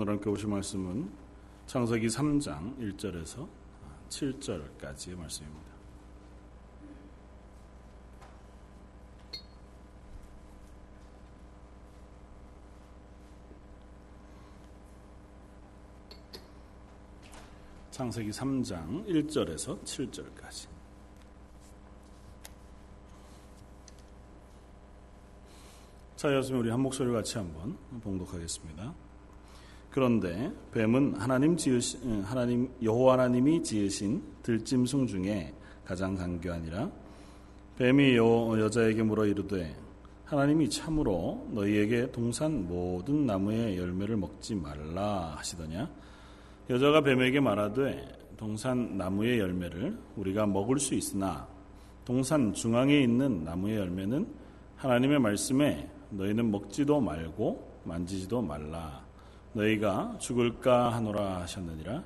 오늘 함께 보실 말씀은 창세기 3장 1절에서 7절까지의 말씀입니다. 창세기 3장 1절에서 7절까지. 자, 여러분 우리 한 목소리 같이 한번 봉독하겠습니다. 그런데 뱀은 하나님 지으신 하나님 여호와 하나님이 지으신 들짐승 중에 가장 강교하니라. 뱀이 여, 여자에게 물어 이르되 하나님이 참으로 너희에게 동산 모든 나무의 열매를 먹지 말라 하시더냐. 여자가 뱀에게 말하되 동산 나무의 열매를 우리가 먹을 수 있으나 동산 중앙에 있는 나무의 열매는 하나님의 말씀에 너희는 먹지도 말고 만지지도 말라. 너희가 죽을까 하노라 하셨느니라.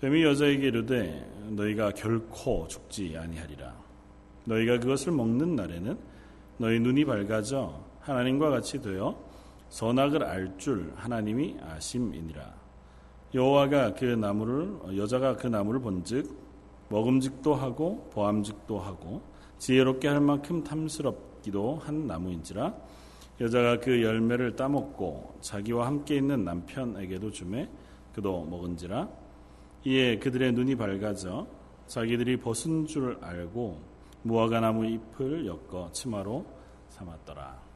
뱀이 여자에게 이르되 너희가 결코 죽지 아니하리라. 너희가 그것을 먹는 날에는 너희 눈이 밝아져 하나님과 같이 되어 선악을 알 줄 하나님이 아심이니라. 여호와가 그 나무를 여자가 그 나무를 본즉 먹음직도 하고 보암직도 하고 지혜롭게 할 만큼 탐스럽기도 한 나무인지라 여자가 그 열매를 따먹고 자기와 함께 있는 남편에게도 주매 그도 먹은지라 이에 그들의 눈이 밝아져 자기들이 벗은 줄 알고 무화과 나무 잎을 엮어 치마로 삼았더라.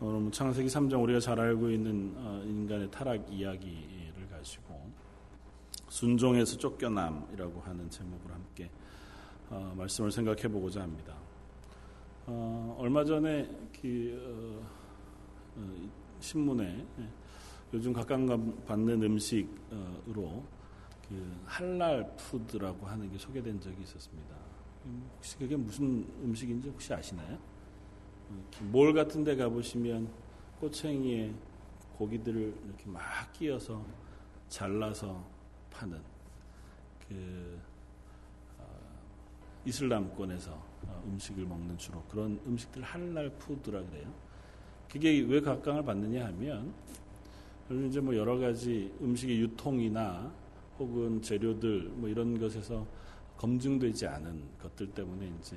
오늘 창세기 3장 우리가 잘 알고 있는 어, 인간의 타락 이야기를 가지고 순종에서 쫓겨남이라고 하는 제목으로 함께 어, 말씀을 생각해 보고자 합니다. 어, 얼마 전에 그, 신문에 예, 요즘 각광 받는 음식으로 그 할랄 푸드라고 하는 게 소개된 적이 있었습니다. 음, 혹시 그게 무슨 음식인지 혹시 아시나요? 몰 같은 데 가보시면 꼬챙이에 고기들을 이렇게 막 끼어서 잘라서 파는 그 어, 이슬람권에서 어, 음식을 먹는 주로 그런 음식들 할랄 푸드라 그래요. 그게 왜 각광을 받느냐 하면 이제 뭐 여러 가지 음식의 유통이나 혹은 재료들 뭐 이런 것에서 검증되지 않은 것들 때문에 이제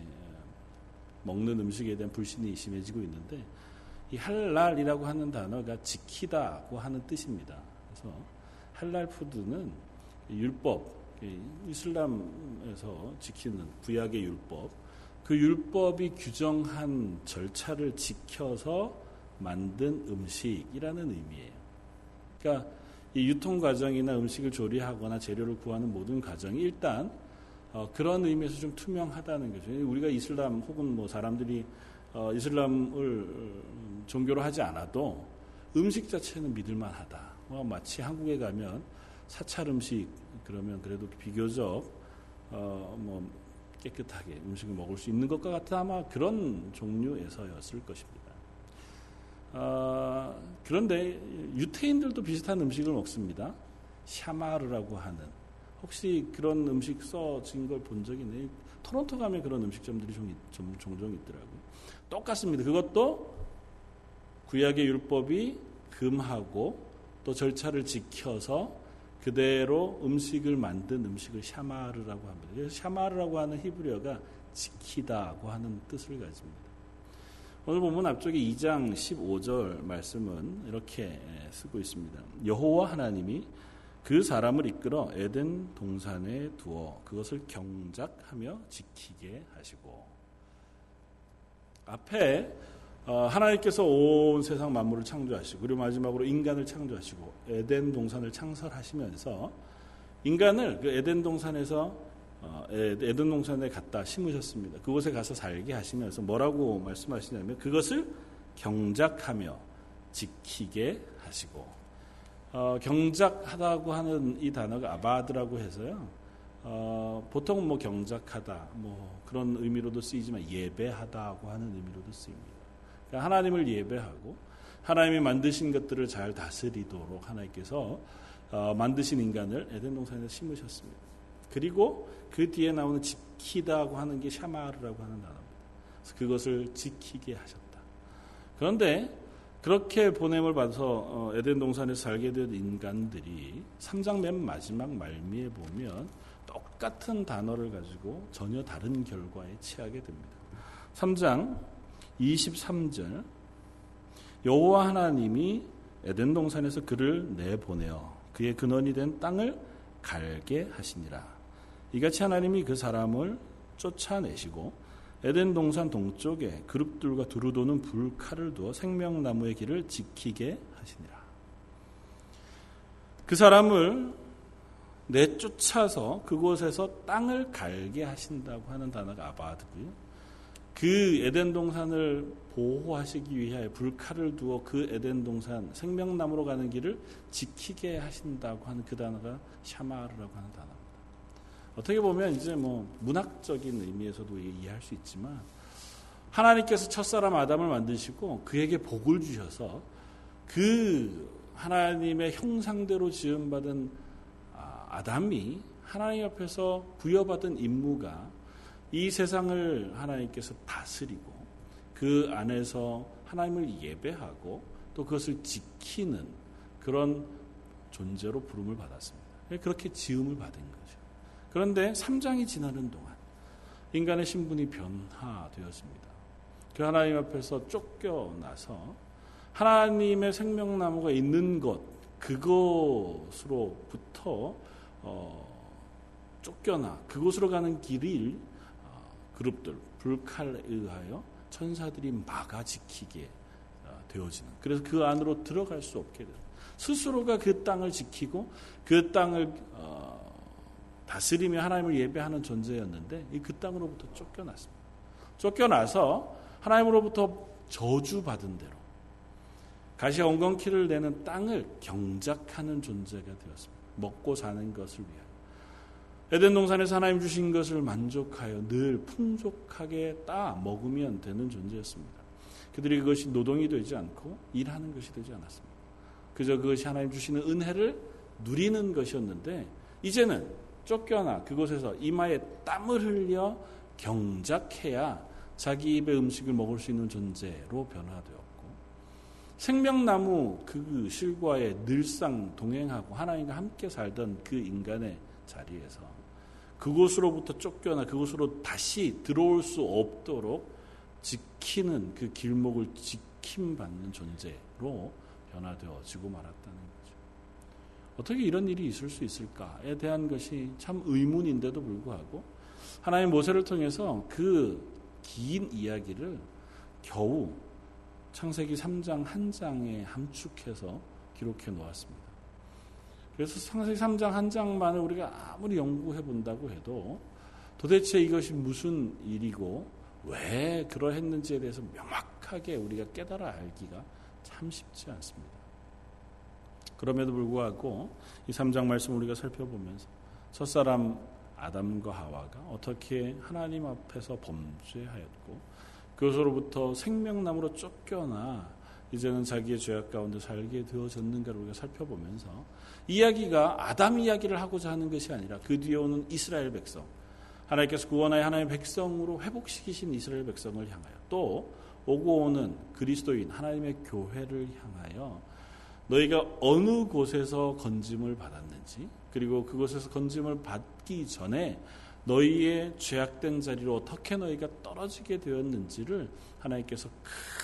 먹는 음식에 대한 불신이 심해지고 있는데 이 할랄이라고 하는 단어가 지키다고 하는 뜻입니다. 그래서 할랄 푸드는 율법, 이슬람에서 지키는 구약의 율법, 그 율법이 규정한 절차를 지켜서 만든 음식이라는 의미예요. 그러니까 이 유통 과정이나 음식을 조리하거나 재료를 구하는 모든 과정이 일단 어, 그런 의미에서 좀 투명하다는 거죠. 우리가 이슬람 혹은 뭐 사람들이 어, 이슬람을 음, 종교로 하지 않아도 음식 자체는 믿을만하다. 어, 마치 한국에 가면 사찰 음식 그러면 그래도 비교적 어, 뭐 깨끗하게 음식을 먹을 수 있는 것과 같은 아마 그런 종류에서였을 것입니다. 어, 그런데 유태인들도 비슷한 음식을 먹습니다. 샤마르라고 하는 혹시 그런 음식 써진 걸 본 적이 있나요? 토론토 가면 그런 음식점들이 좀, 좀 종종 있더라고요. 똑같습니다. 그것도 구약의 율법이 금하고 또 절차를 지켜서 그대로 음식을 만든 음식을 샤마르라고 합니다. 샤마르라고 하는 히브리어가 지키다고 하는 뜻을 가집니다. 오늘 보면 앞쪽에 2장 15절 말씀은 이렇게 쓰고 있습니다. 여호와 하나님이 그 사람을 이끌어 에덴 동산에 두어 그것을 경작하며 지키게 하시고 앞에 어, 하나님께서 온 세상 만물을 창조하시고 그리고 마지막으로 인간을 창조하시고 에덴 동산을 창설하시면서 인간을 그 에덴 동산에서 어, 에덴 동산에 갖다 심으셨습니다. 그곳에 가서 살게 하시면서 뭐라고 말씀하시냐면 그것을 경작하며 지키게 하시고 어, 경작하다고 하는 이 단어가 아바드라고 해서요. 어, 보통은 뭐 경작하다 뭐 그런 의미로도 쓰이지만 예배하다고 하는 의미로도 쓰입니다. 그러니까 하나님을 예배하고 하나님이 만드신 것들을 잘 다스리도록 하나님께서 어, 만드신 인간을 에덴 동산에 심으셨습니다. 그리고 그 뒤에 나오는 지키다고 하는 게 샤마르라고 하는 단어입니다. 그래서 그것을 지키게 하셨다. 그런데 그렇게 보냄을 받아서 어, 에덴 동산에서 살게 된 인간들이 3장 맨 마지막 말미에 보면 똑같은 단어를 가지고 전혀 다른 결과에 취하게 됩니다. 3장 23절 여호와 하나님이 에덴 동산에서 그를 내보내어 그의 근원이 된 땅을 갈게 하시니라. 이같이 하나님이 그 사람을 쫓아내시고 에덴 동산 동쪽에 그룹들과 두루 도는 불칼을 두어 생명나무의 길을 지키게 하시니라. 그 사람을 내쫓아서 그곳에서 땅을 갈게 하신다고 하는 단어가 아바드고요. 그 에덴 동산을 보호하시기 위하여 불칼을 두어 그 에덴 동산 생명나무로 가는 길을 지키게 하신다고 하는 그 단어가 샤마르라고 하는 단어입니다. 어떻게 보면 이제 뭐 문학적인 의미에서도 이해할 수 있지만 하나님께서 첫사람 아담을 만드시고 그에게 복을 주셔서 그 하나님의 형상대로 지음받은 아, 아담이 하나님 앞에서 부여받은 임무가 이 세상을 하나님께서 다스리고 그 안에서 하나님을 예배하고 또 그것을 지키는 그런 존재로 부름을 받았습니다. 그렇게 지음을 받은 거죠. 그런데 3장이 지나는 동안 인간의 신분이 변화되었습니다. 그 하나님 앞에서 쫓겨나서 하나님의 생명나무가 있는 것 그것으로부터 어, 쫓겨나 그곳으로 가는 길을 어, 그룹들 불칼에 의하여 천사들이 막아 지키게 어, 되어지는 그래서 그 안으로 들어갈 수 없게 되는 스스로가 그 땅을 지키고 그 땅을 어, 다스리며 하나님을 예배하는 존재였는데 그 땅으로부터 쫓겨났습니다. 쫓겨나서 하나님으로부터 저주받은 대로 가시 엉겅퀴를 내는 땅을 경작하는 존재가 되었습니다. 먹고 사는 것을 위하여. 에덴 동산에서 하나님 주신 것을 만족하여 늘 풍족하게 따 먹으면 되는 존재였습니다. 그들이 그것이 노동이 되지 않고 일하는 것이 되지 않았습니다. 그저 그것이 하나님 주시는 은혜를 누리는 것이었는데 이제는 쫓겨나 그곳에서 이마에 땀을 흘려 경작해야 자기 입의 음식을 먹을 수 있는 존재로 변화되었고 생명나무 그 실과에 늘상 동행하고 하나님과 함께 살던 그 인간의 자리에서 그곳으로부터 쫓겨나 그곳으로 다시 들어올 수 없도록 지키는 그 길목을 지킴받는 존재로 변화되어지고 말았다는 거죠. 어떻게 이런 일이 있을 수 있을까에 대한 것이 참 의문인데도 불구하고 하나님 모세를 통해서 그 긴 이야기를 겨우 창세기 3장 한 장에 함축해서 기록해 놓았습니다. 그래서 창세기 3장 한 장만을 우리가 아무리 연구해 본다고 해도 도대체 이것이 무슨 일이고 왜 그러했는지에 대해서 명확하게 우리가 깨달아 알기가 참 쉽지 않습니다. 그럼에도 불구하고 이 3장 말씀 우리가 살펴보면서 첫사람 아담과 하와가 어떻게 하나님 앞에서 범죄하였고 그것으로부터 생명나무로 쫓겨나 이제는 자기의 죄악 가운데 살게 되어졌는가를 우리가 살펴보면서 이야기가 아담 이야기를 하고자 하는 것이 아니라 그 뒤에 오는 이스라엘 백성 하나님께서 구원하여 하나님의 백성으로 회복시키신 이스라엘 백성을 향하여 또 오고 오는 그리스도인 하나님의 교회를 향하여 너희가 어느 곳에서 건짐을 받았는지 그리고 그곳에서 건짐을 받기 전에 너희의 죄악된 자리로 어떻게 너희가 떨어지게 되었는지를 하나님께서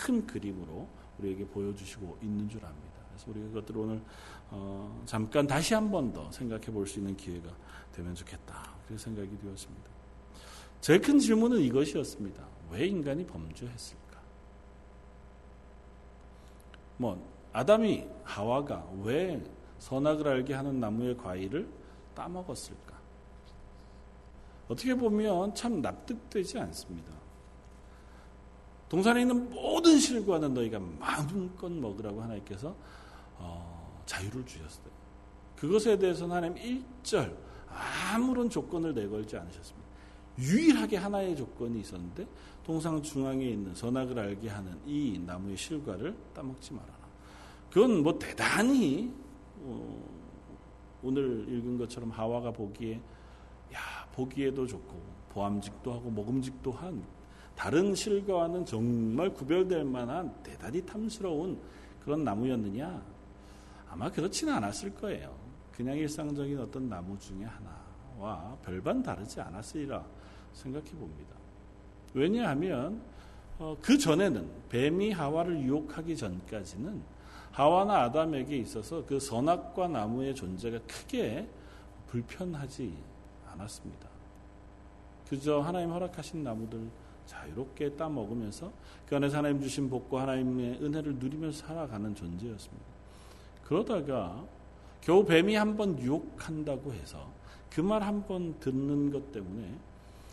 큰 그림으로 우리에게 보여주시고 있는 줄 압니다. 그래서 우리가 그것들을 오늘 어, 잠깐 다시 한 번 더 생각해 볼 수 있는 기회가 되면 좋겠다. 그렇게 생각이 되었습니다. 제일 큰 질문은 이것이었습니다. 왜 인간이 범죄했을까? 뭐 아담이 하와가 왜 선악을 알게 하는 나무의 과일을 따먹었을까? 어떻게 보면 참 납득되지 않습니다. 동산에 있는 모든 실과는 너희가 마음껏 먹으라고 하나님께서 어, 자유를 주셨어요. 그것에 대해서는 하나님 일절 아무런 조건을 내걸지 않으셨습니다. 유일하게 하나의 조건이 있었는데 동상 중앙에 있는 선악을 알게 하는 이 나무의 실과를 따먹지 말아라. 그건 뭐 대단히 어, 오늘 읽은 것처럼 하와가 보기에 야 보기에도 좋고 보암직도 하고 먹음직도 한 다른 실과와는 정말 구별될 만한 대단히 탐스러운 그런 나무였느냐? 아마 그렇지는 않았을 거예요. 그냥 일상적인 어떤 나무 중에 하나와 별반 다르지 않았으리라 생각해 봅니다. 왜냐하면 어, 그 전에는 뱀이 하와를 유혹하기 전까지는 하와나 아담에게 있어서 그 선악과 나무의 존재가 크게 불편하지 않았습니다. 그저 하나님 허락하신 나무들 자유롭게 따 먹으면서 그 안에서 하나님 주신 복과 하나님의 은혜를 누리면서 살아가는 존재였습니다. 그러다가 겨우 뱀이 한 번 유혹한다고 해서 그 말 한 번 듣는 것 때문에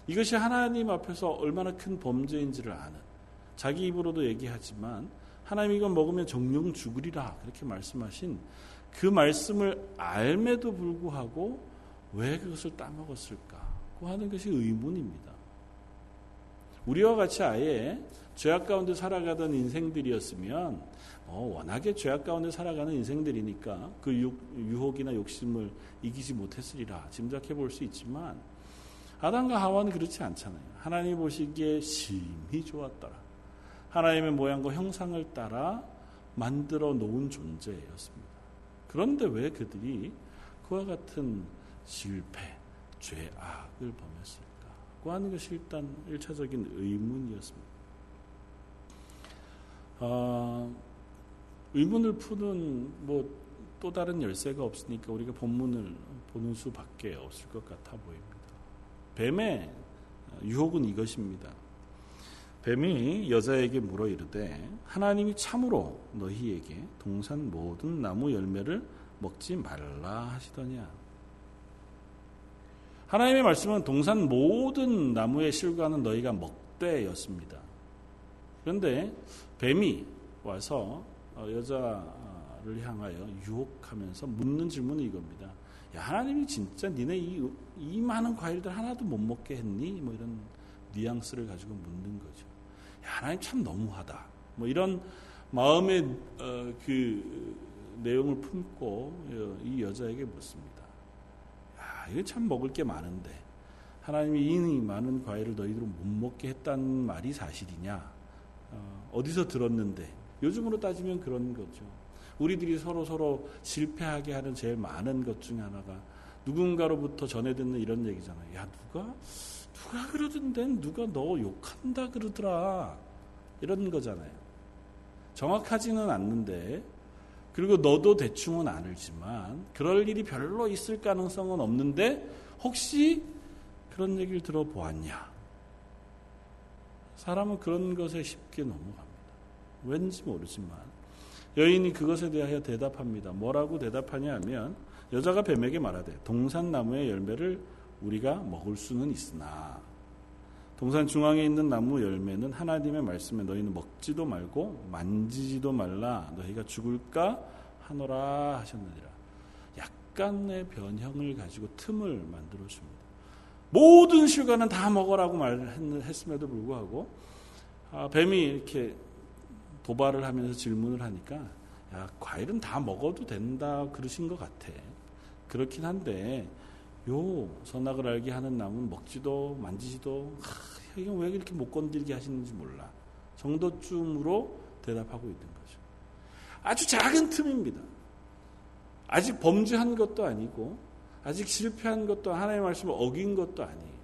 이것이 하나님 앞에서 얼마나 큰 범죄인지를 아는 자기 입으로도 얘기하지만 하나님 이건 먹으면 정령 죽으리라 그렇게 말씀하신 그 말씀을 알매도 불구하고 왜 그것을 따먹었을까 하는 것이 의문입니다. 우리와 같이 아예 죄악 가운데 살아가던 인생들이었으면 어, 워낙에 죄악 가운데 살아가는 인생들이니까 그 유혹이나 욕심을 이기지 못했으리라 짐작해 볼 수 있지만 아담과 하와는 그렇지 않잖아요. 하나님 보시기에 심히 좋았더라. 하나님의 모양과 형상을 따라 만들어 놓은 존재였습니다. 그런데 왜 그들이 그와 같은 실패, 죄악을 범했을까? 그 하는 것이 일단 1차적인 의문이었습니다. 어, 의문을 푸는 뭐 또 다른 열쇠가 없으니까 우리가 본문을 보는 수밖에 없을 것 같아 보입니다. 뱀의 유혹은 이것입니다. 뱀이 여자에게 물어 이르되 하나님이 참으로 너희에게 동산 모든 나무 열매를 먹지 말라 하시더냐. 하나님의 말씀은 동산 모든 나무의 실과는 너희가 먹되였습니다. 그런데 뱀이 와서 어, 여자를 향하여 유혹하면서 묻는 질문이 이겁니다. 야, 하나님이 진짜 니네 이, 이 많은 과일들 하나도 못 먹게 했니? 뭐 이런 뉘앙스를 가지고 묻는 거죠. 하나님 참 너무하다. 뭐 이런 마음의 어, 그 내용을 품고 이 여자에게 묻습니다. 야, 이거 참 먹을 게 많은데 하나님이 이 많은 과일을 너희들은 못 먹게 했다는 말이 사실이냐? 어, 디서 들었는데 요즘으로 따지면 그런 거죠. 우리들이 서로 서로 실패하게 하는 제일 많은 것 중에 하나가 누군가로부터 전해 듣는 이런 얘기잖아요. 야 누가 누가 그러던데 누가 너 욕한다 그러더라. 이런 거잖아요. 정확하지는 않는데 그리고 너도 대충은 알지만 그럴 일이 별로 있을 가능성은 없는데 혹시 그런 얘기를 들어보았냐? 사람은 그런 것에 쉽게 넘어갑니다. 왠지 모르지만 여인이 그것에 대하여 대답합니다. 뭐라고 대답하냐 하면 여자가 뱀에게 말하되 동산나무의 열매를 우리가 먹을 수는 있으나 동산 중앙에 있는 나무 열매는 하나님의 말씀에 너희는 먹지도 말고 만지지도 말라 너희가 죽을까 하노라 하셨느니라. 약간의 변형을 가지고 틈을 만들어 줍니다. 모든 실과는 다 먹어라고 말했음에도 불구하고 아, 뱀이 이렇게 도발을 하면서 질문을 하니까 야 과일은 다 먹어도 된다 그러신 것 같아. 그렇긴 한데 요 선악을 알게 하는 나무는 먹지도 만지지도 하, 이건 왜 이렇게 못 건들게 하시는지 몰라 정도쯤으로 대답하고 있는 거죠. 아주 작은 틈입니다. 아직 범죄한 것도 아니고 아직 실패한 것도 하나님의 말씀을 어긴 것도 아니에요.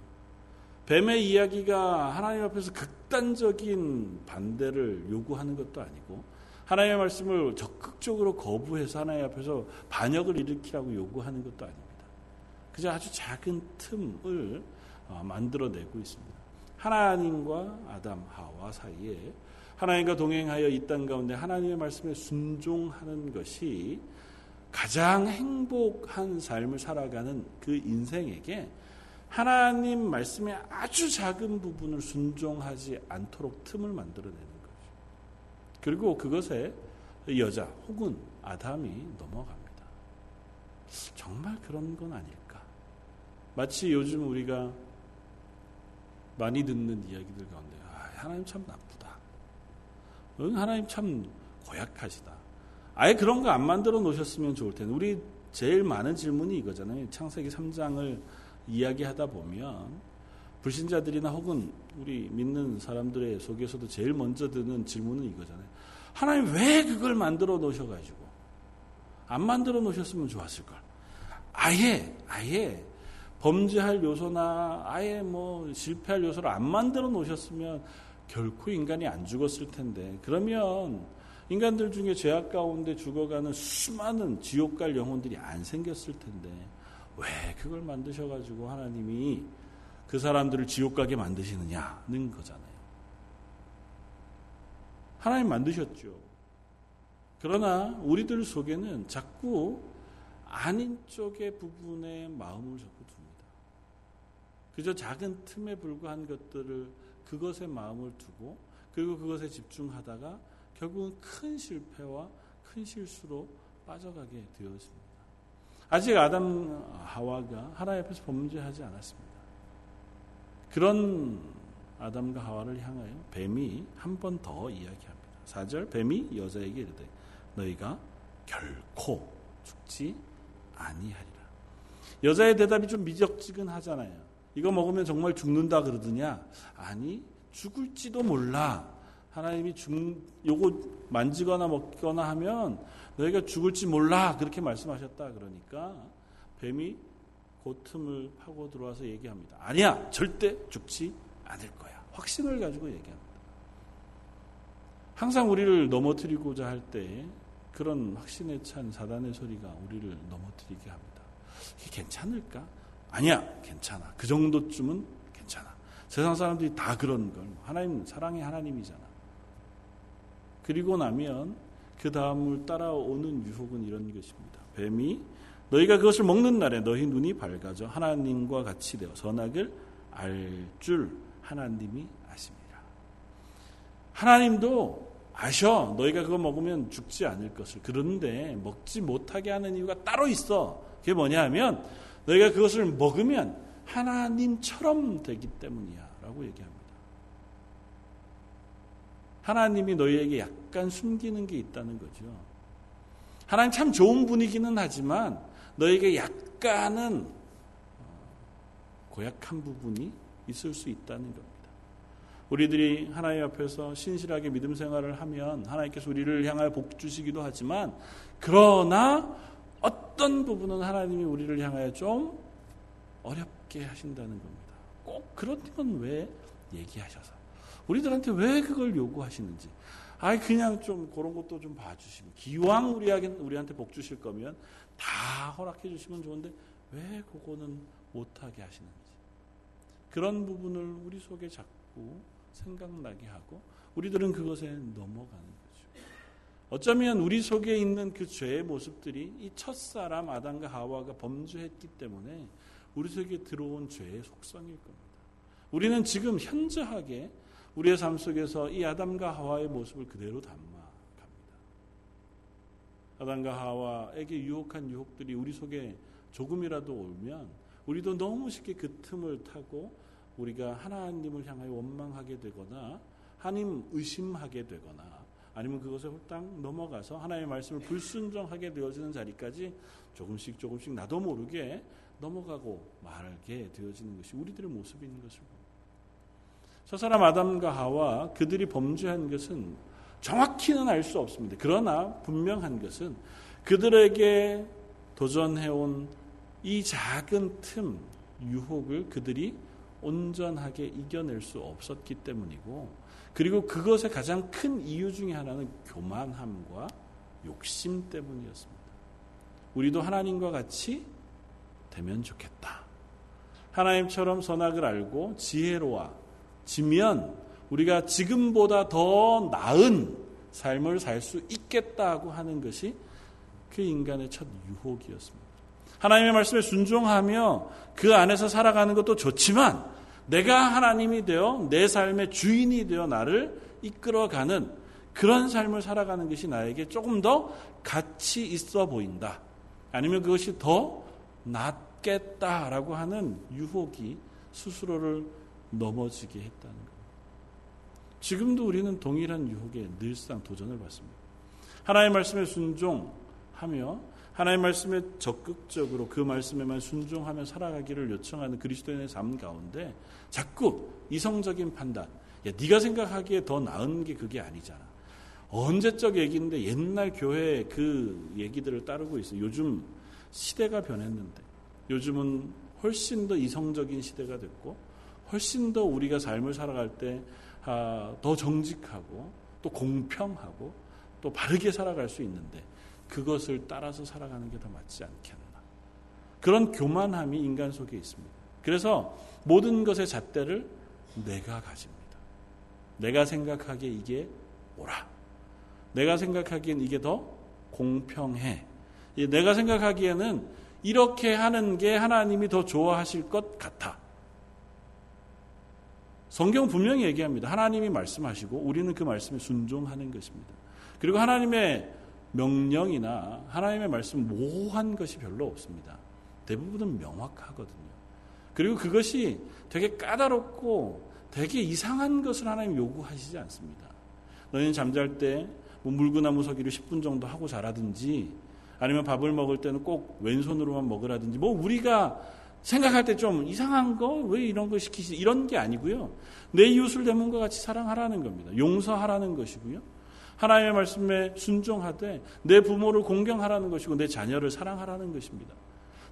뱀의 이야기가 하나님 앞에서 극단적인 반대를 요구하는 것도 아니고 하나님의 말씀을 적극적으로 거부해서 하나님 앞에서 반역을 일으키라고 요구하는 것도 아닙니다. 그저 아주 작은 틈을 어, 만들어내고 있습니다. 하나님과 아담, 하와 사이에 하나님과 동행하여 이 땅 가운데 하나님의 말씀에 순종하는 것이 가장 행복한 삶을 살아가는 그 인생에게 하나님 말씀의 아주 작은 부분을 순종하지 않도록 틈을 만들어내는 거죠. 그리고 그것에 여자 혹은 아담이 넘어갑니다. 정말 그런 건 아닐까? 마치 요즘 우리가 많이 듣는 이야기들 가운데 아, 하나님 참 나쁘다. 응, 하나님 참 고약하시다. 아예 그런 거 안 만들어 놓으셨으면 좋을 텐데 우리 제일 많은 질문이 이거잖아요. 창세기 3장을 이야기하다 보면 불신자들이나 혹은 우리 믿는 사람들의 속에서도 제일 먼저 드는 질문은 이거잖아요. 하나님 왜 그걸 만들어 놓으셔가지고 안 만들어 놓으셨으면 좋았을 걸. 아예 아예 범죄할 요소나 아예 뭐 실패할 요소를 안 만들어 놓으셨으면 결코 인간이 안 죽었을 텐데 그러면 인간들 중에 죄악 가운데 죽어가는 수많은 지옥 갈 영혼들이 안 생겼을 텐데 왜 그걸 만드셔 가지고 하나님이 그 사람들을 지옥 가게 만드시느냐는 거잖아요. 하나님 만드셨죠. 그러나 우리들 속에는 자꾸 아닌 쪽의 부분에 마음을 자꾸 둡니다. 그저 작은 틈에 불과한 것들을 그것에 마음을 두고 그리고 그것에 집중하다가 결국은 큰 실패와 큰 실수로 빠져가게 되었습니다. 아직 아담 하와가 하나님 앞에서 범죄하지 않았습니다. 그런 아담과 하와를 향하여 뱀이 한 번 더 이야기합니다. 4절 뱀이 여자에게 이르되 너희가 결코 죽지 아니하리라. 여자의 대답이 좀 미적지근하잖아요. 이거 먹으면 정말 죽는다 그러더냐? 아니 죽을지도 몰라. 하나님이 죽 요거 만지거나 먹거나 하면 너희가 죽을지 몰라 그렇게 말씀하셨다 그러니까 뱀이 그 틈을 파고 들어와서 얘기합니다. 아니야 절대 죽지 않을 거야. 확신을 가지고 얘기합니다. 항상 우리를 넘어뜨리고자 할 때 그런 확신에 찬 사단의 소리가 우리를 넘어뜨리게 합니다. 이게 괜찮을까? 아니야, 괜찮아. 그 정도쯤은 괜찮아. 세상 사람들이 다 그런 걸. 하나님, 사랑의 하나님이잖아. 그리고 나면 그 다음을 따라오는 유혹은 이런 것입니다. 뱀이 너희가 그것을 먹는 날에 너희 눈이 밝아져 하나님과 같이 되어 선악을 알 줄 하나님이 아십니다. 하나님도 아셔. 너희가 그거 먹으면 죽지 않을 것을. 그런데 먹지 못하게 하는 이유가 따로 있어. 그게 뭐냐 하면 너희가 그것을 먹으면 하나님처럼 되기 때문이야. 라고 얘기합니다. 하나님이 너희에게 약간 숨기는 게 있다는 거죠. 하나님 참 좋은 분이기는 하지만 너에게 약간은 고약한 부분이 있을 수 있다는 겁니다. 우리들이 하나님 앞에서 신실하게 믿음 생활을 하면 하나님께서 우리를 향하여 복 주시기도 하지만 그러나 어떤 부분은 하나님이 우리를 향하여 좀 어렵게 하신다는 겁니다. 꼭 그런 건 왜 얘기하셔서? 우리들한테 왜 그걸 요구하시는지? 아 그냥 좀 그런 것도 좀 봐주시면. 기왕 우리에게 우리한테 복 주실 거면 다 허락해 주시면 좋은데 왜 그거는 못하게 하시는지. 그런 부분을 우리 속에 자꾸 생각나게 하고 우리들은 그것에 넘어가는 거죠. 어쩌면 우리 속에 있는 그 죄의 모습들이 이 첫사람 아담과 하와가 범죄했기 때문에 우리 속에 들어온 죄의 속성일 겁니다. 우리는 지금 현저하게 우리의 삶 속에서 이 아담과 하와의 모습을 그대로 담아갑니다. 아담과 하와에게 유혹한 유혹들이 우리 속에 조금이라도 오면 우리도 너무 쉽게 그 틈을 타고 우리가 하나님을 향하여 원망하게 되거나 하나님 의심하게 되거나 아니면 그것에 홀딱 넘어가서 하나님의 말씀을 불순종하게 되어지는 자리까지 조금씩 조금씩 나도 모르게 넘어가고 말게 되어지는 것이 우리들의 모습인 것을. 저 사람 아담과 하와 그들이 범죄한 것은 정확히는 알 수 없습니다. 그러나 분명한 것은 그들에게 도전해온 이 작은 틈, 유혹을 그들이 온전하게 이겨낼 수 없었기 때문이고 그리고 그것의 가장 큰 이유 중에 하나는 교만함과 욕심 때문이었습니다. 우리도 하나님과 같이 되면 좋겠다. 하나님처럼 선악을 알고 지혜로워지면 우리가 지금보다 더 나은 삶을 살 수 있겠다고 하는 것이 그 인간의 첫 유혹이었습니다. 하나님의 말씀에 순종하며 그 안에서 살아가는 것도 좋지만 내가 하나님이 되어 내 삶의 주인이 되어 나를 이끌어가는 그런 삶을 살아가는 것이 나에게 조금 더 가치 있어 보인다. 아니면 그것이 더 낫겠다라고 하는 유혹이 스스로를 넘어지게 했다는 것. 지금도 우리는 동일한 유혹에 늘상 도전을 받습니다. 하나님의 말씀에 순종하며 하나님 말씀에 적극적으로 그 말씀에만 순종하며 살아가기를 요청하는 그리스도인의 삶 가운데 자꾸 이성적인 판단, 야, 네가 생각하기에 더 나은 게 그게 아니잖아. 언제적 얘기인데 옛날 교회 그 얘기들을 따르고 있어요. 요즘 시대가 변했는데 요즘은 훨씬 더 이성적인 시대가 됐고 훨씬 더 우리가 삶을 살아갈 때더 아, 정직하고 또 공평하고 또 바르게 살아갈 수 있는데 그것을 따라서 살아가는 게 더 맞지 않겠나. 그런 교만함이 인간 속에 있습니다. 그래서 모든 것의 잣대를 내가 가집니다. 내가 생각하기에 이게 옳아. 내가 생각하기엔 이게 더 공평해. 내가 생각하기에는 이렇게 하는 게 하나님이 더 좋아하실 것 같아. 성경 분명히 얘기합니다. 하나님이 말씀하시고 우리는 그 말씀에 순종하는 것입니다. 그리고 하나님의 명령이나 하나님의 말씀 모호한 것이 별로 없습니다. 대부분은 명확하거든요. 그리고 그것이 되게 까다롭고 되게 이상한 것을 하나님 요구하시지 않습니다. 너희는 잠잘 때 뭐 물구나무 서기를 10분 정도 하고 자라든지 아니면 밥을 먹을 때는 꼭 왼손으로만 먹으라든지 뭐 우리가 생각할 때 좀 이상한 거 왜 이런 거 시키시 이런 게 아니고요. 내 이웃을 내 몸과 같이 사랑하라는 겁니다. 용서하라는 것이고요. 하나님의 말씀에 순종하되 내 부모를 공경하라는 것이고 내 자녀를 사랑하라는 것입니다.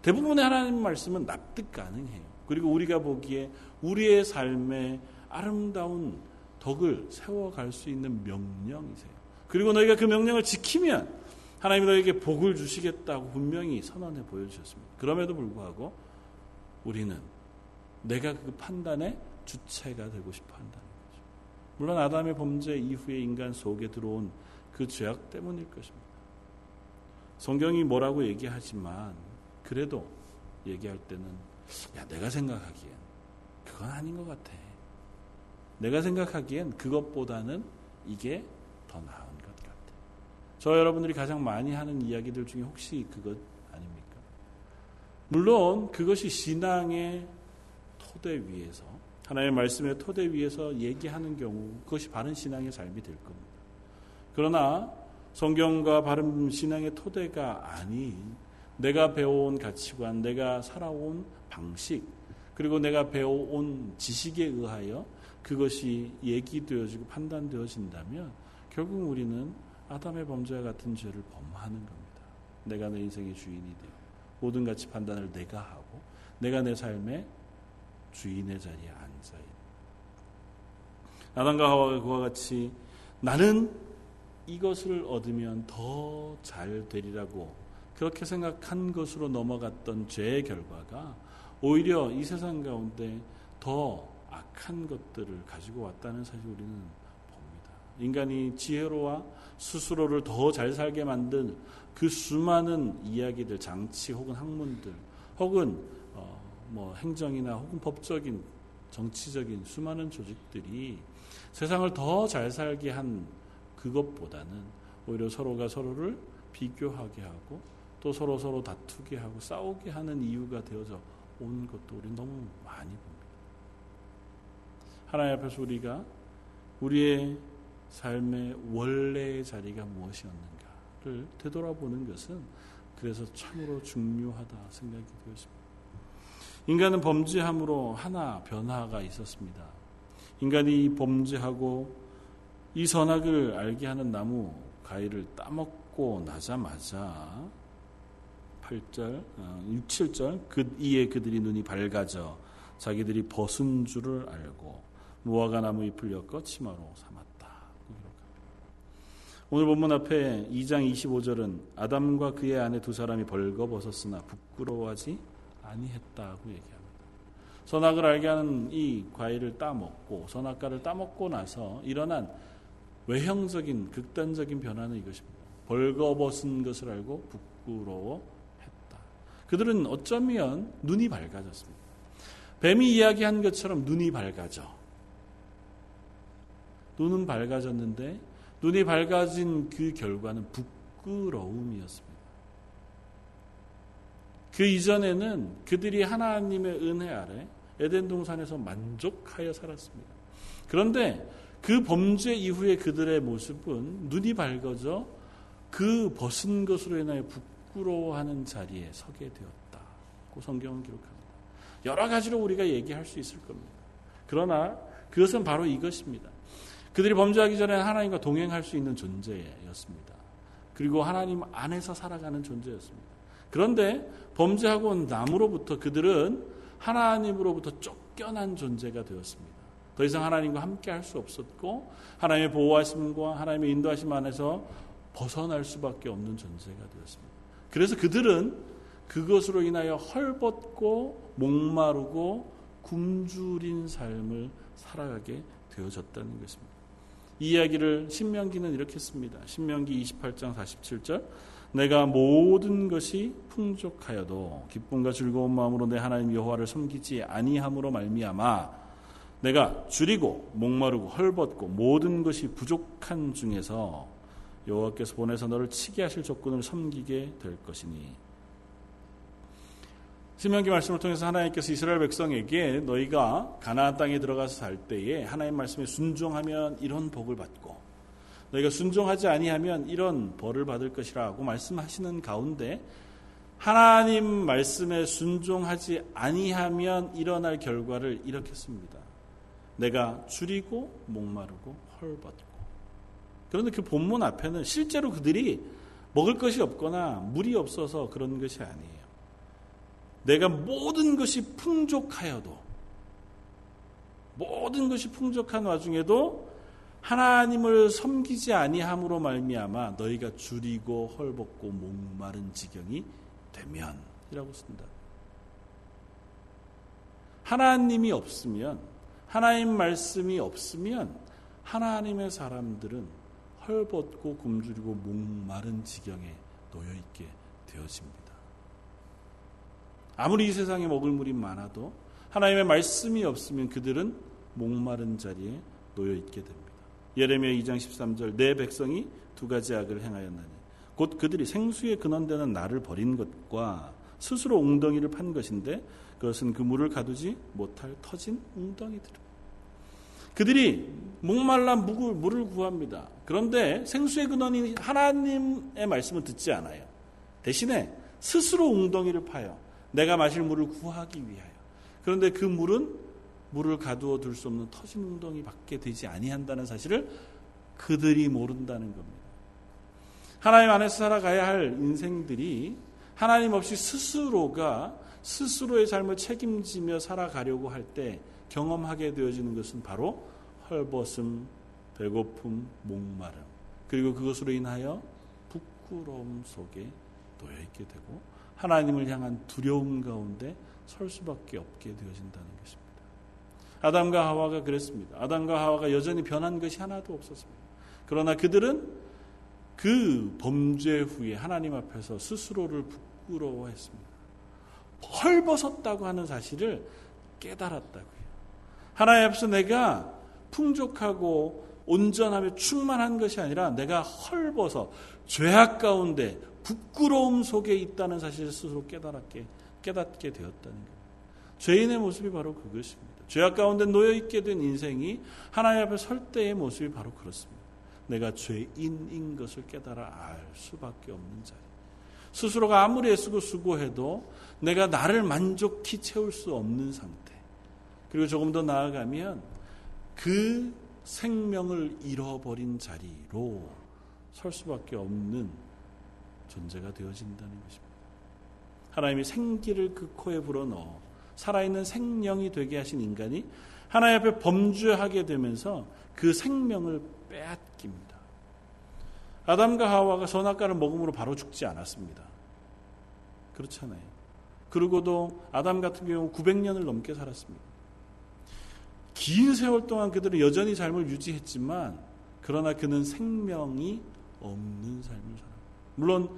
대부분의 하나님 말씀은 납득 가능해요. 그리고 우리가 보기에 우리의 삶에 아름다운 덕을 세워갈 수 있는 명령이세요. 그리고 너희가 그 명령을 지키면 하나님이 너에게 복을 주시겠다고 분명히 선언해 보여주셨습니다. 그럼에도 불구하고 우리는 내가 그 판단의 주체가 되고 싶어 거죠. 물론 아담의 범죄 이후에 인간 속에 들어온 그 죄악 때문일 것입니다. 성경이 뭐라고 얘기하지만 그래도 얘기할 때는 야 내가 생각하기엔 그건 아닌 것 같아. 내가 생각하기엔 그것보다는 이게 더 나은 것 같아. 저 여러분들이 가장 많이 하는 이야기들 중에 혹시 그것 아닙니까? 물론 그것이 신앙의 토대 위에서 하나님의 말씀의 토대 위에서 얘기하는 경우 그것이 바른 신앙의 삶이 될 겁니다. 그러나 성경과 바른 신앙의 토대가 아닌 내가 배워온 가치관, 내가 살아온 방식, 그리고 내가 배워온 지식에 의하여 그것이 얘기되어지고 판단되어진다면 결국 우리는 아담의 범죄와 같은 죄를 범하는 겁니다. 내가 내 인생의 주인이 되어 모든 가치 판단을 내가 하고 내가 내 삶의 주인의 자리에 아담과 하와가 그와 같이 나는 이것을 얻으면 더 잘 되리라고 그렇게 생각한 것으로 넘어갔던 죄의 결과가 오히려 이 세상 가운데 더 악한 것들을 가지고 왔다는 사실 우리는 봅니다. 인간이 지혜로와 스스로를 더 잘 살게 만든 그 수많은 이야기들, 장치 혹은 학문들, 혹은 어, 뭐 행정이나 혹은 법적인 정치적인 수많은 조직들이 세상을 더 잘 살게 한 그것보다는 오히려 서로가 서로를 비교하게 하고 또 서로 서로 다투게 하고 싸우게 하는 이유가 되어져 온 것도 우리 너무 많이 봅니다. 하나님 앞에서 우리가 우리의 삶의 원래의 자리가 무엇이었는가를 되돌아보는 것은 그래서 참으로 중요하다 생각이 되었습니다. 인간은 범죄함으로 하나 변화가 있었습니다. 인간이 범죄하고 이 선악을 알게 하는 나무 가위를 따먹고 나자마자 8절, 6, 7절 그 이에 그들이 눈이 밝아져 자기들이 벗은 줄을 알고 무화과 나무 잎을 엮어 치마로 삼았다. 오늘 본문 앞에 2장 25절은 아담과 그의 아내 두 사람이 벌거벗었으나 부끄러워하지 아니했다고 얘기합니다. 선악을 알게 하는 이 과일을 따먹고 선악과를 따먹고 나서 일어난 외형적인 극단적인 변화는 이것입니다. 벌거벗은 것을 알고 부끄러워 그들은 어쩌면 눈이 밝아졌습니다. 뱀이 이야기한 것처럼 눈이 밝아져. 눈은 밝아졌는데 눈이 밝아진 그 결과는 부끄러움이었습니다. 그 이전에는 그들이 하나님의 은혜 아래 에덴 동산에서 만족하여 살았습니다. 그런데 그 범죄 이후에 그들의 모습은 눈이 밝아져 그 벗은 것으로 인하여 부끄러워하는 자리에 서게 되었다고 성경은 기록합니다. 여러 가지로 우리가 얘기할 수 있을 겁니다. 그러나 그것은 바로 이것입니다. 그들이 범죄하기 전에 하나님과 동행할 수 있는 존재였습니다. 그리고 하나님 안에서 살아가는 존재였습니다. 그런데 범죄하고 남으로부터 그들은 하나님으로부터 쫓겨난 존재가 되었습니다. 더 이상 하나님과 함께 할 수 없었고 하나님의 보호하심과 하나님의 인도하심 안에서 벗어날 수밖에 없는 존재가 되었습니다. 그래서 그들은 그것으로 인하여 헐벗고 목마르고 굶주린 삶을 살아가게 되어졌다는 것입니다. 이 이야기를 신명기는 이렇게 씁니다. 신명기 28장 47절 내가 모든 것이 풍족하여도 기쁨과 즐거운 마음으로 내 하나님 여호와를 섬기지 아니함으로 말미암아 내가 줄이고 목마르고 헐벗고 모든 것이 부족한 중에서 여호와께서 보내서 너를 치게 하실 조건을 섬기게 될 것이니. 신명기 말씀을 통해서 하나님께서 이스라엘 백성에게 너희가 가나안 땅에 들어가서 살 때에 하나님 말씀에 순종하면 이런 복을 받고 너희가 순종하지 아니하면 이런 벌을 받을 것이라고 말씀하시는 가운데 하나님 말씀에 순종하지 아니하면 일어날 결과를 이렇게 씁니다. 내가 줄이고 목마르고 헐벗고. 그런데 그 본문 앞에는 실제로 그들이 먹을 것이 없거나 물이 없어서 그런 것이 아니에요. 내가 모든 것이 풍족하여도 모든 것이 풍족한 와중에도 하나님을 섬기지 아니함으로 말미암아 너희가 줄이고 헐벗고 목마른 지경이 되면이라고 쓴다. 하나님이 없으면 하나님 말씀이 없으면 하나님의 사람들은 헐벗고 굶주리고 목마른 지경에 놓여 있게 되어집니다. 아무리 이 세상에 먹을 물이 많아도 하나님의 말씀이 없으면 그들은 목마른 자리에 놓여 있게 됩니다. 예레미야 2장 13절 내 백성이 두 가지 악을 행하였나니 곧 그들이 생수의 근원되는 나를 버린 것과 스스로 웅덩이를 판 것인데 그것은 그 물을 가두지 못할 터진 웅덩이들. 그들이 목말라 물을 구합니다. 그런데 생수의 근원이 하나님의 말씀을 듣지 않아요. 대신에 스스로 웅덩이를 파요. 내가 마실 물을 구하기 위하여. 그런데 그 물은 물을 가두어 둘 수 없는 터진 웅덩이 밖에 되지 아니한다는 사실을 그들이 모른다는 겁니다. 하나님 안에서 살아가야 할 인생들이 하나님 없이 스스로가 스스로의 삶을 책임지며 살아가려고 할 때 경험하게 되어지는 것은 바로 헐벗음, 배고픔, 목마름, 그리고 그것으로 인하여 부끄러움 속에 놓여 있게 되고 하나님을 향한 두려움 가운데 설 수밖에 없게 되어진다는 것입니다. 아담과 하와가 그랬습니다. 아담과 하와가 여전히 변한 것이 하나도 없었습니다. 그러나 그들은 그 범죄 후에 하나님 앞에서 스스로를 부끄러워했습니다. 헐벗었다고 하는 사실을 깨달았다고요. 하나님 앞에서 내가 풍족하고 온전하며 충만한 것이 아니라 내가 헐벗어 죄악 가운데 부끄러움 속에 있다는 사실을 스스로 깨달았게 깨닫게 되었다는 거예요. 죄인의 모습이 바로 그것입니다. 죄악 가운데 놓여 있게 된 인생이 하나님 앞에 설 때의 모습이 바로 그렇습니다. 내가 죄인인 것을 깨달아 알 수밖에 없는 자리. 스스로가 아무리 애쓰고 수고해도 내가 나를 만족히 채울 수 없는 상태. 그리고 조금 더 나아가면 그 생명을 잃어버린 자리로 설 수밖에 없는 존재가 되어진다는 것입니다. 하나님이 생기를 그 코에 불어넣어 살아있는 생명이 되게 하신 인간이 하나님 앞에 범죄하게 되면서 그 생명을 빼앗깁니다. 아담과 하와가 선악과를 먹음으로 바로 죽지 않았습니다. 그렇잖아요. 그러고도 아담 같은 경우 900년을 넘게 살았습니다. 긴 세월 동안 그들은 여전히 삶을 유지했지만 그러나 그는 생명이 없는 삶을 살았습니다. 물론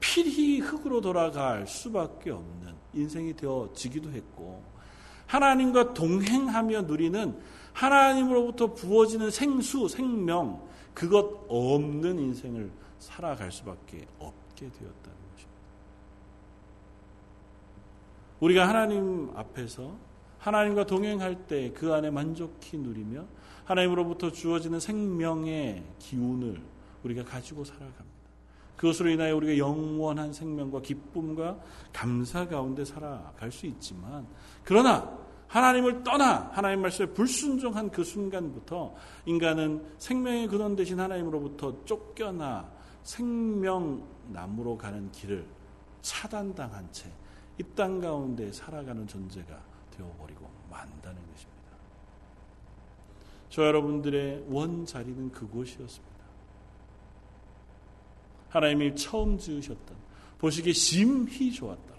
필히 흙으로 돌아갈 수밖에 없는 인생이 되어지기도 했고 하나님과 동행하며 누리는 하나님으로부터 부어지는 생수, 생명 그것 없는 인생을 살아갈 수밖에 없게 되었다는 것입니다. 우리가 하나님 앞에서 하나님과 동행할 때 그 안에 만족히 누리며 하나님으로부터 주어지는 생명의 기운을 우리가 가지고 살아갑니다. 그것으로 인하여 우리가 영원한 생명과 기쁨과 감사 가운데 살아갈 수 있지만 그러나 하나님을 떠나 하나님 말씀에 불순종한 그 순간부터 인간은 생명의 근원 대신 하나님으로부터 쫓겨나 생명나무로 가는 길을 차단당한 채 이 땅 가운데 살아가는 존재가 되어버리고 만다는 것입니다. 저 여러분들의 원 자리는 그곳이었습니다. 하나님이 처음 지으셨던 보시기에 심히 좋았더라.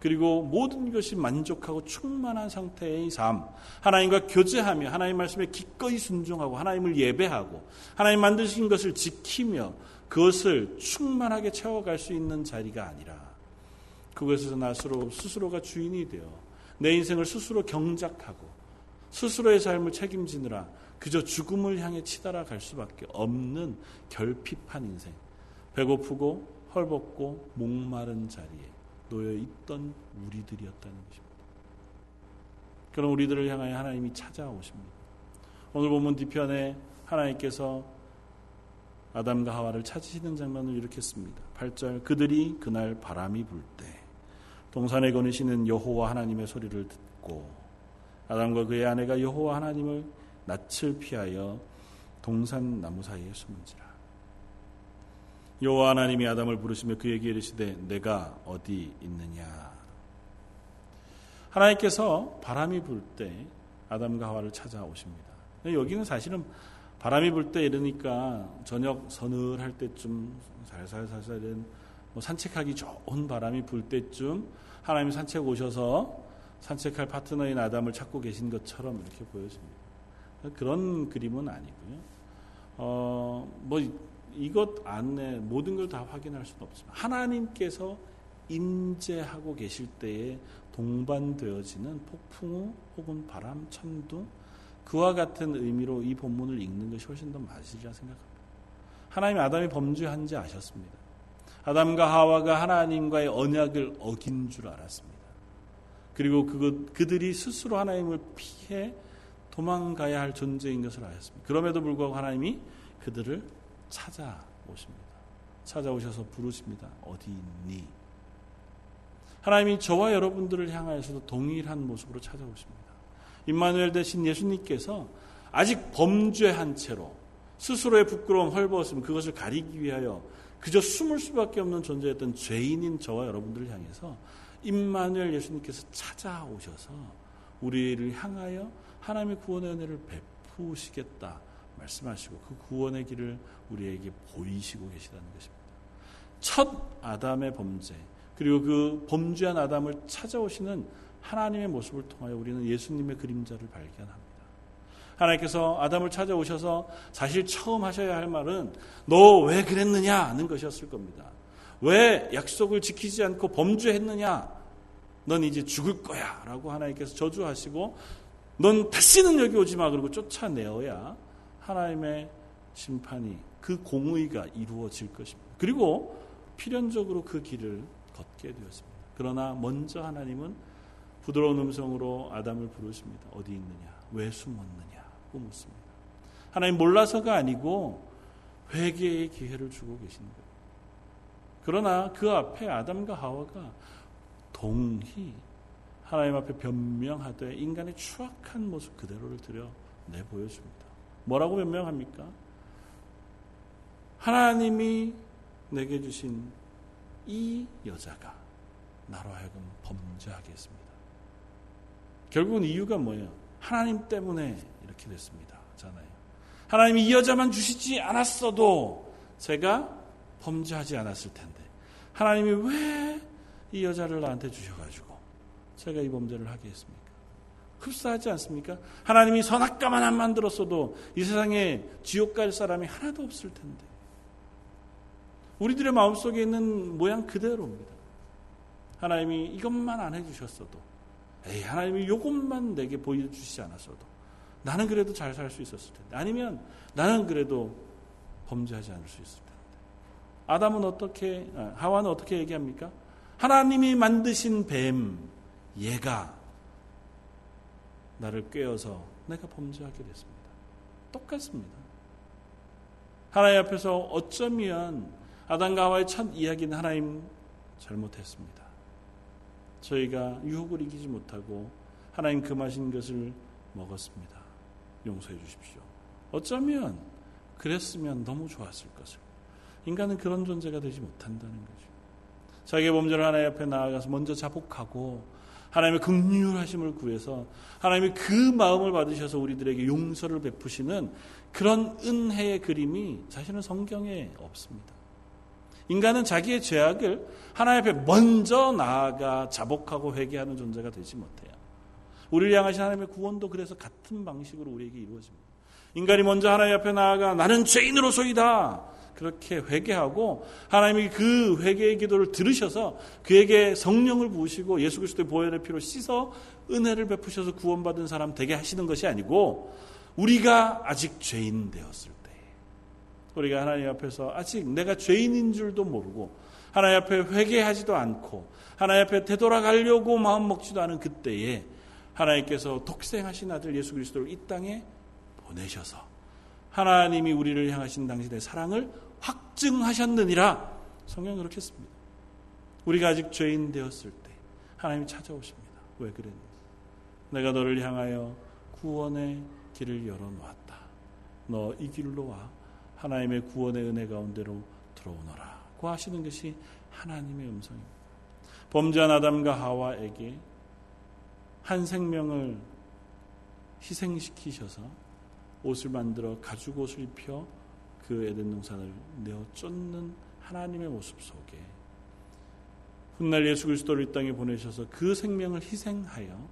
그리고 모든 것이 만족하고 충만한 상태의 삶, 하나님과 교제하며 하나님 말씀에 기꺼이 순종하고 하나님을 예배하고 하나님 만드신 것을 지키며 그것을 충만하게 채워갈 수 있는 자리가 아니라 그것에서 나 스스로, 스스로가 주인이 되어 내 인생을 스스로 경작하고 스스로의 삶을 책임지느라 그저 죽음을 향해 치달아 갈 수밖에 없는 결핍한 인생. 배고프고 헐벗고 목마른 자리에 놓여 있던 우리들이었다는 것입니다. 그런 우리들을 향하여 하나님이 찾아오십니다. 오늘 본문 뒤편에 하나님께서 아담과 하와를 찾으시는 장면을 이렇게 씁니다. 8절 그들이 그날 바람이 불 때 동산에 거니시는 여호와 하나님의 소리를 듣고 아담과 그의 아내가 여호와 하나님을 낯을 피하여 동산 나무 사이에 숨은지라 여호와 하나님이 아담을 부르시며 그에게 이르시되 내가 어디 있느냐 하나님께서 바람이 불 때 아담과 하와를 찾아오십니다. 여기는 사실은 바람이 불 때 이러니까 저녁 서늘할 때쯤 살살살살은 뭐 산책하기 좋은 바람이 불 때쯤 하나님이 산책 오셔서 산책할 파트너인 아담을 찾고 계신 것처럼 이렇게 보여집니다. 그런 그림은 아니고요. 어, 뭐 이것 안에 모든 걸 다 확인할 수는 없지만 하나님께서 임재하고 계실 때에 동반되어지는 폭풍우 혹은 바람, 천둥 그와 같은 의미로 이 본문을 읽는 것이 훨씬 더 맞으리라 생각합니다. 하나님 아담이 범죄한지 아셨습니다. 아담과 하와가 하나님과의 언약을 어긴 줄 알았습니다. 그리고 그 그들이 스스로 하나님을 피해 도망가야 할 존재인 것을 알았습니다. 그럼에도 불구하고 하나님이 그들을 찾아오십니다. 찾아오셔서 부르십니다. 어디 있니? 하나님이 저와 여러분들을 향하여서도 동일한 모습으로 찾아오십니다. 임마누엘 대신 예수님께서 아직 범죄한 채로 스스로의 부끄러움, 헐벗음 그것을 가리기 위하여 그저 숨을 수밖에 없는 존재였던 죄인인 저와 여러분들을 향해서 임마누엘 예수님께서 찾아오셔서 우리를 향하여 하나님의 구원의 은혜를 베푸시겠다 말씀하시고 그 구원의 길을 우리에게 보이시고 계시다는 것입니다. 첫 아담의 범죄 그리고 그 범죄한 아담을 찾아오시는 하나님의 모습을 통하여 우리는 예수님의 그림자를 발견합니다. 하나님께서 아담을 찾아오셔서 사실 처음 하셔야 할 말은 너 왜 그랬느냐는 것이었을 겁니다. 왜 약속을 지키지 않고 범죄했느냐? 넌 이제 죽을 거야. 라고 하나님께서 저주하시고 넌 다시는 여기 오지 마. 그리고 쫓아내어야 하나님의 심판이 그 공의가 이루어질 것입니다. 그리고 필연적으로 그 길을 걷게 되었습니다. 그러나 먼저 하나님은 부드러운 음성으로 아담을 부르십니다. 어디 있느냐? 왜 숨었느냐고 묻습니다. 하나님 몰라서가 아니고 회개의 기회를 주고 계신 거예요. 그러나 그 앞에 아담과 하와가 동히 하나님 앞에 변명하되 인간의 추악한 모습 그대로를 들여 내보여줍니다. 뭐라고 변명합니까? 하나님이 내게 주신 이 여자가 나로 하여금 범죄하게 했습니다. 결국은 이유가 뭐예요? 하나님 때문에 이렇게 됐습니다. 잖아요. 하나님이 이 여자만 주시지 않았어도 제가 범죄하지 않았을 텐데 하나님이 왜 이 여자를 나한테 주셔가지고 제가 이 범죄를 하게 했습니까? 흡사하지 않습니까? 하나님이 선악과만 안 만들었어도 이 세상에 지옥 갈 사람이 하나도 없을 텐데. 우리들의 마음속에 있는 모양 그대로입니다. 하나님이 이것만 안 해주셨어도, 에이, 하나님이 이것만 내게 보여주시지 않았어도, 나는 그래도 잘 살 수 있었을 텐데. 아니면 나는 그래도 범죄하지 않을 수 있을 텐데. 아담은 어떻게, 아, 하와는 어떻게 얘기합니까? 하나님이 만드신 뱀, 얘가 나를 꿰어서 내가 범죄하게 됐습니다. 똑같습니다. 하나님 앞에서 어쩌면 아담과 하와의 첫 이야기는 하나님 잘못했습니다. 저희가 유혹을 이기지 못하고 하나님 금하신 것을 먹었습니다. 용서해 주십시오. 어쩌면 그랬으면 너무 좋았을 것을. 인간은 그런 존재가 되지 못한다는 거죠. 자기의 범죄를 하나님 앞에 나아가서 먼저 자복하고 하나님의 극률하심을 구해서 하나님이 그 마음을 받으셔서 우리들에게 용서를 베푸시는 그런 은혜의 그림이 사실은 성경에 없습니다. 인간은 자기의 죄악을 하나님 앞에 먼저 나아가 자복하고 회개하는 존재가 되지 못해요. 우리를 향하신 하나님의 구원도 그래서 같은 방식으로 우리에게 이루어집니다. 인간이 먼저 하나님 앞에 나아가 나는 죄인으로소이다. 그렇게 회개하고 하나님이 그 회개의 기도를 들으셔서 그에게 성령을 부으시고 예수 그리스도의 보혈의 피로 씻어 은혜를 베푸셔서 구원받은 사람 되게 하시는 것이 아니고 우리가 아직 죄인 되었을 때 우리가 하나님 앞에서 아직 내가 죄인인 줄도 모르고 하나님 앞에 회개하지도 않고 하나님 앞에 되돌아가려고 마음 먹지도 않은 그때에 하나님께서 독생하신 아들 예수 그리스도를 이 땅에 보내셔서 하나님이 우리를 향하신 당신의 사랑을 확증하셨느니라 성경 그렇게 씁니다. 우리가 아직 죄인 되었을 때 하나님이 찾아오십니다. 왜 그랬니? 내가 너를 향하여 구원의 길을 열어놓았다. 너 이 길로 와 하나님의 구원의 은혜 가운데로 들어오너라. 고 하시는 것이 하나님의 음성입니다. 범죄한 아담과 하와에게 한 생명을 희생시키셔서 옷을 만들어 가죽 옷을 입혀 그 에덴 동산을 내어 쫓는 하나님의 모습 속에 훗날 예수 그리스도를 이 땅에 보내셔서 그 생명을 희생하여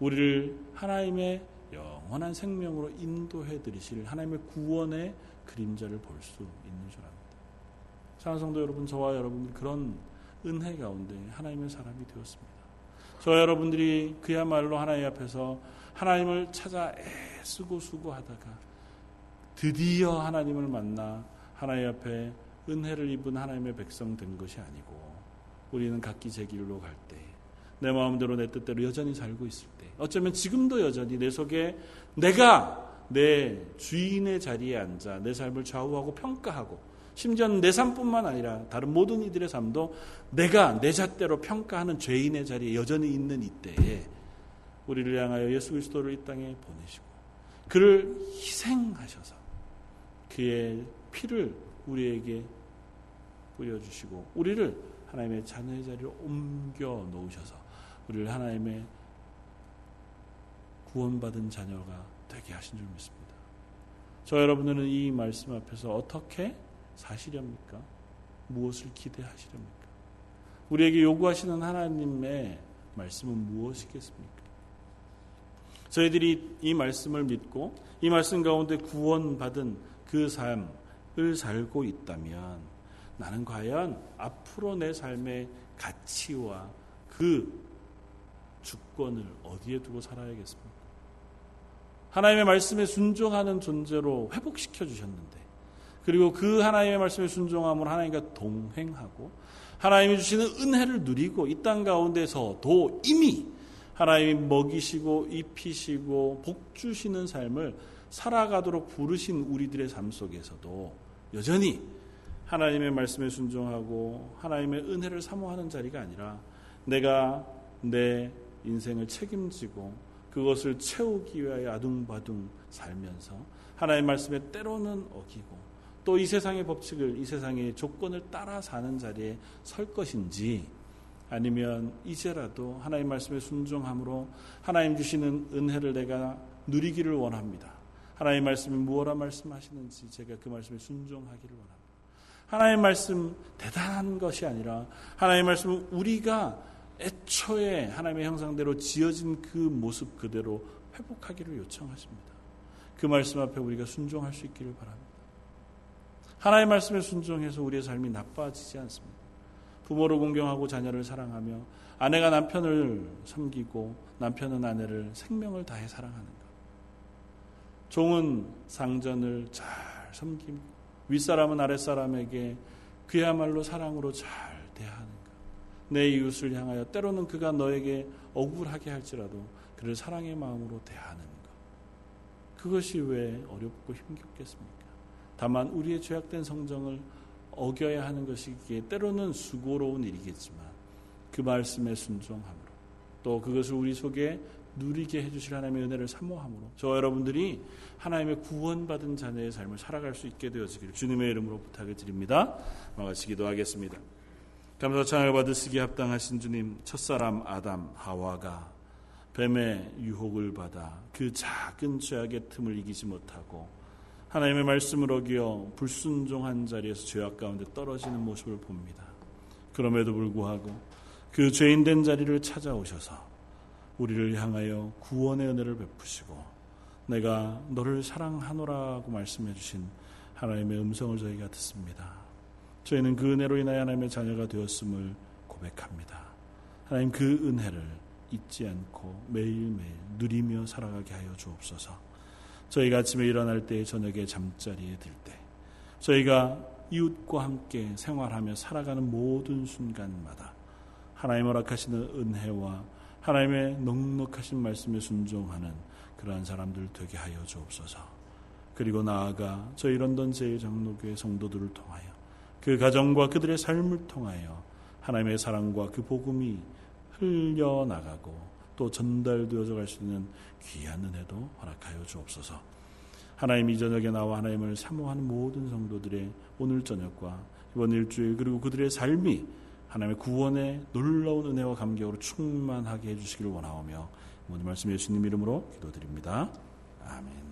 우리를 하나님의 영원한 생명으로 인도해 드리실 하나님의 구원의 그림자를 볼 수 있는 줄 압니다. 사랑하는 성도 여러분, 저와 여러분들 그런 은혜 가운데 하나님의 사람이 되었습니다. 저와 여러분들이 그야말로 하나님 앞에서 하나님을 찾아 애쓰고 수고하다가 드디어 하나님을 만나 하나님 앞에 은혜를 입은 하나님의 백성 된 것이 아니고 우리는 각기 제 길로 갈 때 내 마음대로 내 뜻대로 여전히 살고 있을 때 어쩌면 지금도 여전히 내 속에 내가 내 주인의 자리에 앉아 내 삶을 좌우하고 평가하고 심지어는 내 삶뿐만 아니라 다른 모든 이들의 삶도 내가 내 잣대로 평가하는 죄인의 자리에 여전히 있는 이때에 우리를 향하여 예수 그리스도를 이 땅에 보내시고 그를 희생하셔서 그의 피를 우리에게 뿌려주시고 우리를 하나님의 자녀의 자리로 옮겨 놓으셔서 우리를 하나님의 구원받은 자녀가 되게 하신 줄 믿습니다. 저 여러분들은 이 말씀 앞에서 어떻게 사시렵니까? 무엇을 기대하시렵니까? 우리에게 요구하시는 하나님의 말씀은 무엇이겠습니까? 저희들이 이 말씀을 믿고 이 말씀 가운데 구원받은 그 삶을 살고 있다면 나는 과연 앞으로 내 삶의 가치와 그 주권을 어디에 두고 살아야겠습니까? 하나님의 말씀에 순종하는 존재로 회복시켜 주셨는데 그리고 그 하나님의 말씀에 순종함으로 하나님과 동행하고 하나님이 주시는 은혜를 누리고 이 땅 가운데서도 이미 하나님이 먹이시고 입히시고 복 주시는 삶을 살아가도록 부르신 우리들의 삶 속에서도 여전히 하나님의 말씀에 순종하고 하나님의 은혜를 사모하는 자리가 아니라 내가 내 인생을 책임지고 그것을 채우기 위하여 아둥바둥 살면서 하나님의 말씀에 때로는 어기고 또 이 세상의 법칙을 이 세상의 조건을 따라 사는 자리에 설 것인지 아니면 이제라도 하나님 말씀에 순종함으로 하나님 주시는 은혜를 내가 누리기를 원합니다. 하나님 말씀이 무엇라 말씀하시는지 제가 그 말씀에 순종하기를 원합니다. 하나님 말씀 대단한 것이 아니라 하나님 말씀은 우리가 애초에 하나님의 형상대로 지어진 그 모습 그대로 회복하기를 요청하십니다. 그 말씀 앞에 우리가 순종할 수 있기를 바랍니다. 하나님 말씀에 순종해서 우리의 삶이 나빠지지 않습니다. 부모를 공경하고 자녀를 사랑하며 아내가 남편을 섬기고 남편은 아내를 생명을 다해 사랑하는 것. 종은 상전을 잘 섬김, 윗사람은 아랫사람에게 그야말로 사랑으로 잘 대하는 것. 내 이웃을 향하여 때로는 그가 너에게 억울하게 할지라도 그를 사랑의 마음으로 대하는 것. 그것이 왜 어렵고 힘겹겠습니까? 다만 우리의 죄악된 성정을 어겨야 하는 것이기에 때로는 수고로운 일이겠지만 그 말씀에 순종함으로 또 그것을 우리 속에 누리게 해주실 하나님의 은혜를 사모함으로 저와 여러분들이 하나님의 구원받은 자녀의 삶을 살아갈 수 있게 되어지기를 주님의 이름으로 부탁을 드립니다. 마치 기도 하겠습니다. 감사 찬양을 받으시기 합당하신 주님 첫사람 아담 하와가 뱀의 유혹을 받아 그 작은 죄악의 틈을 이기지 못하고 하나님의 말씀을 어기어 불순종한 자리에서 죄악 가운데 떨어지는 모습을 봅니다. 그럼에도 불구하고 그 죄인된 자리를 찾아오셔서 우리를 향하여 구원의 은혜를 베푸시고 내가 너를 사랑하노라고 말씀해 주신 하나님의 음성을 저희가 듣습니다. 저희는 그 은혜로 인하여 하나님의 자녀가 되었음을 고백합니다. 하나님 그 은혜를 잊지 않고 매일매일 누리며 살아가게 하여 주옵소서. 저희가 아침에 일어날 때 저녁에 잠자리에 들 때 저희가 이웃과 함께 생활하며 살아가는 모든 순간마다 하나님 허락하시는 은혜와 하나님의 넉넉하신 말씀에 순종하는 그러한 사람들 되게 하여 주옵소서. 그리고 나아가 저희 런던 제일장로교회 성도들을 통하여 그 가정과 그들의 삶을 통하여 하나님의 사랑과 그 복음이 흘려나가고 또 전달되어져 갈 수 있는 귀한 은혜도 허락하여 주옵소서. 하나님 이 저녁에 나와 하나님을 사모하는 모든 성도들의 오늘 저녁과 이번 일주일 그리고 그들의 삶이 하나님의 구원의 놀라운 은혜와 감격으로 충만하게 해주시기를 원하오며 모든 말씀 예수님 이름으로 기도드립니다. 아멘.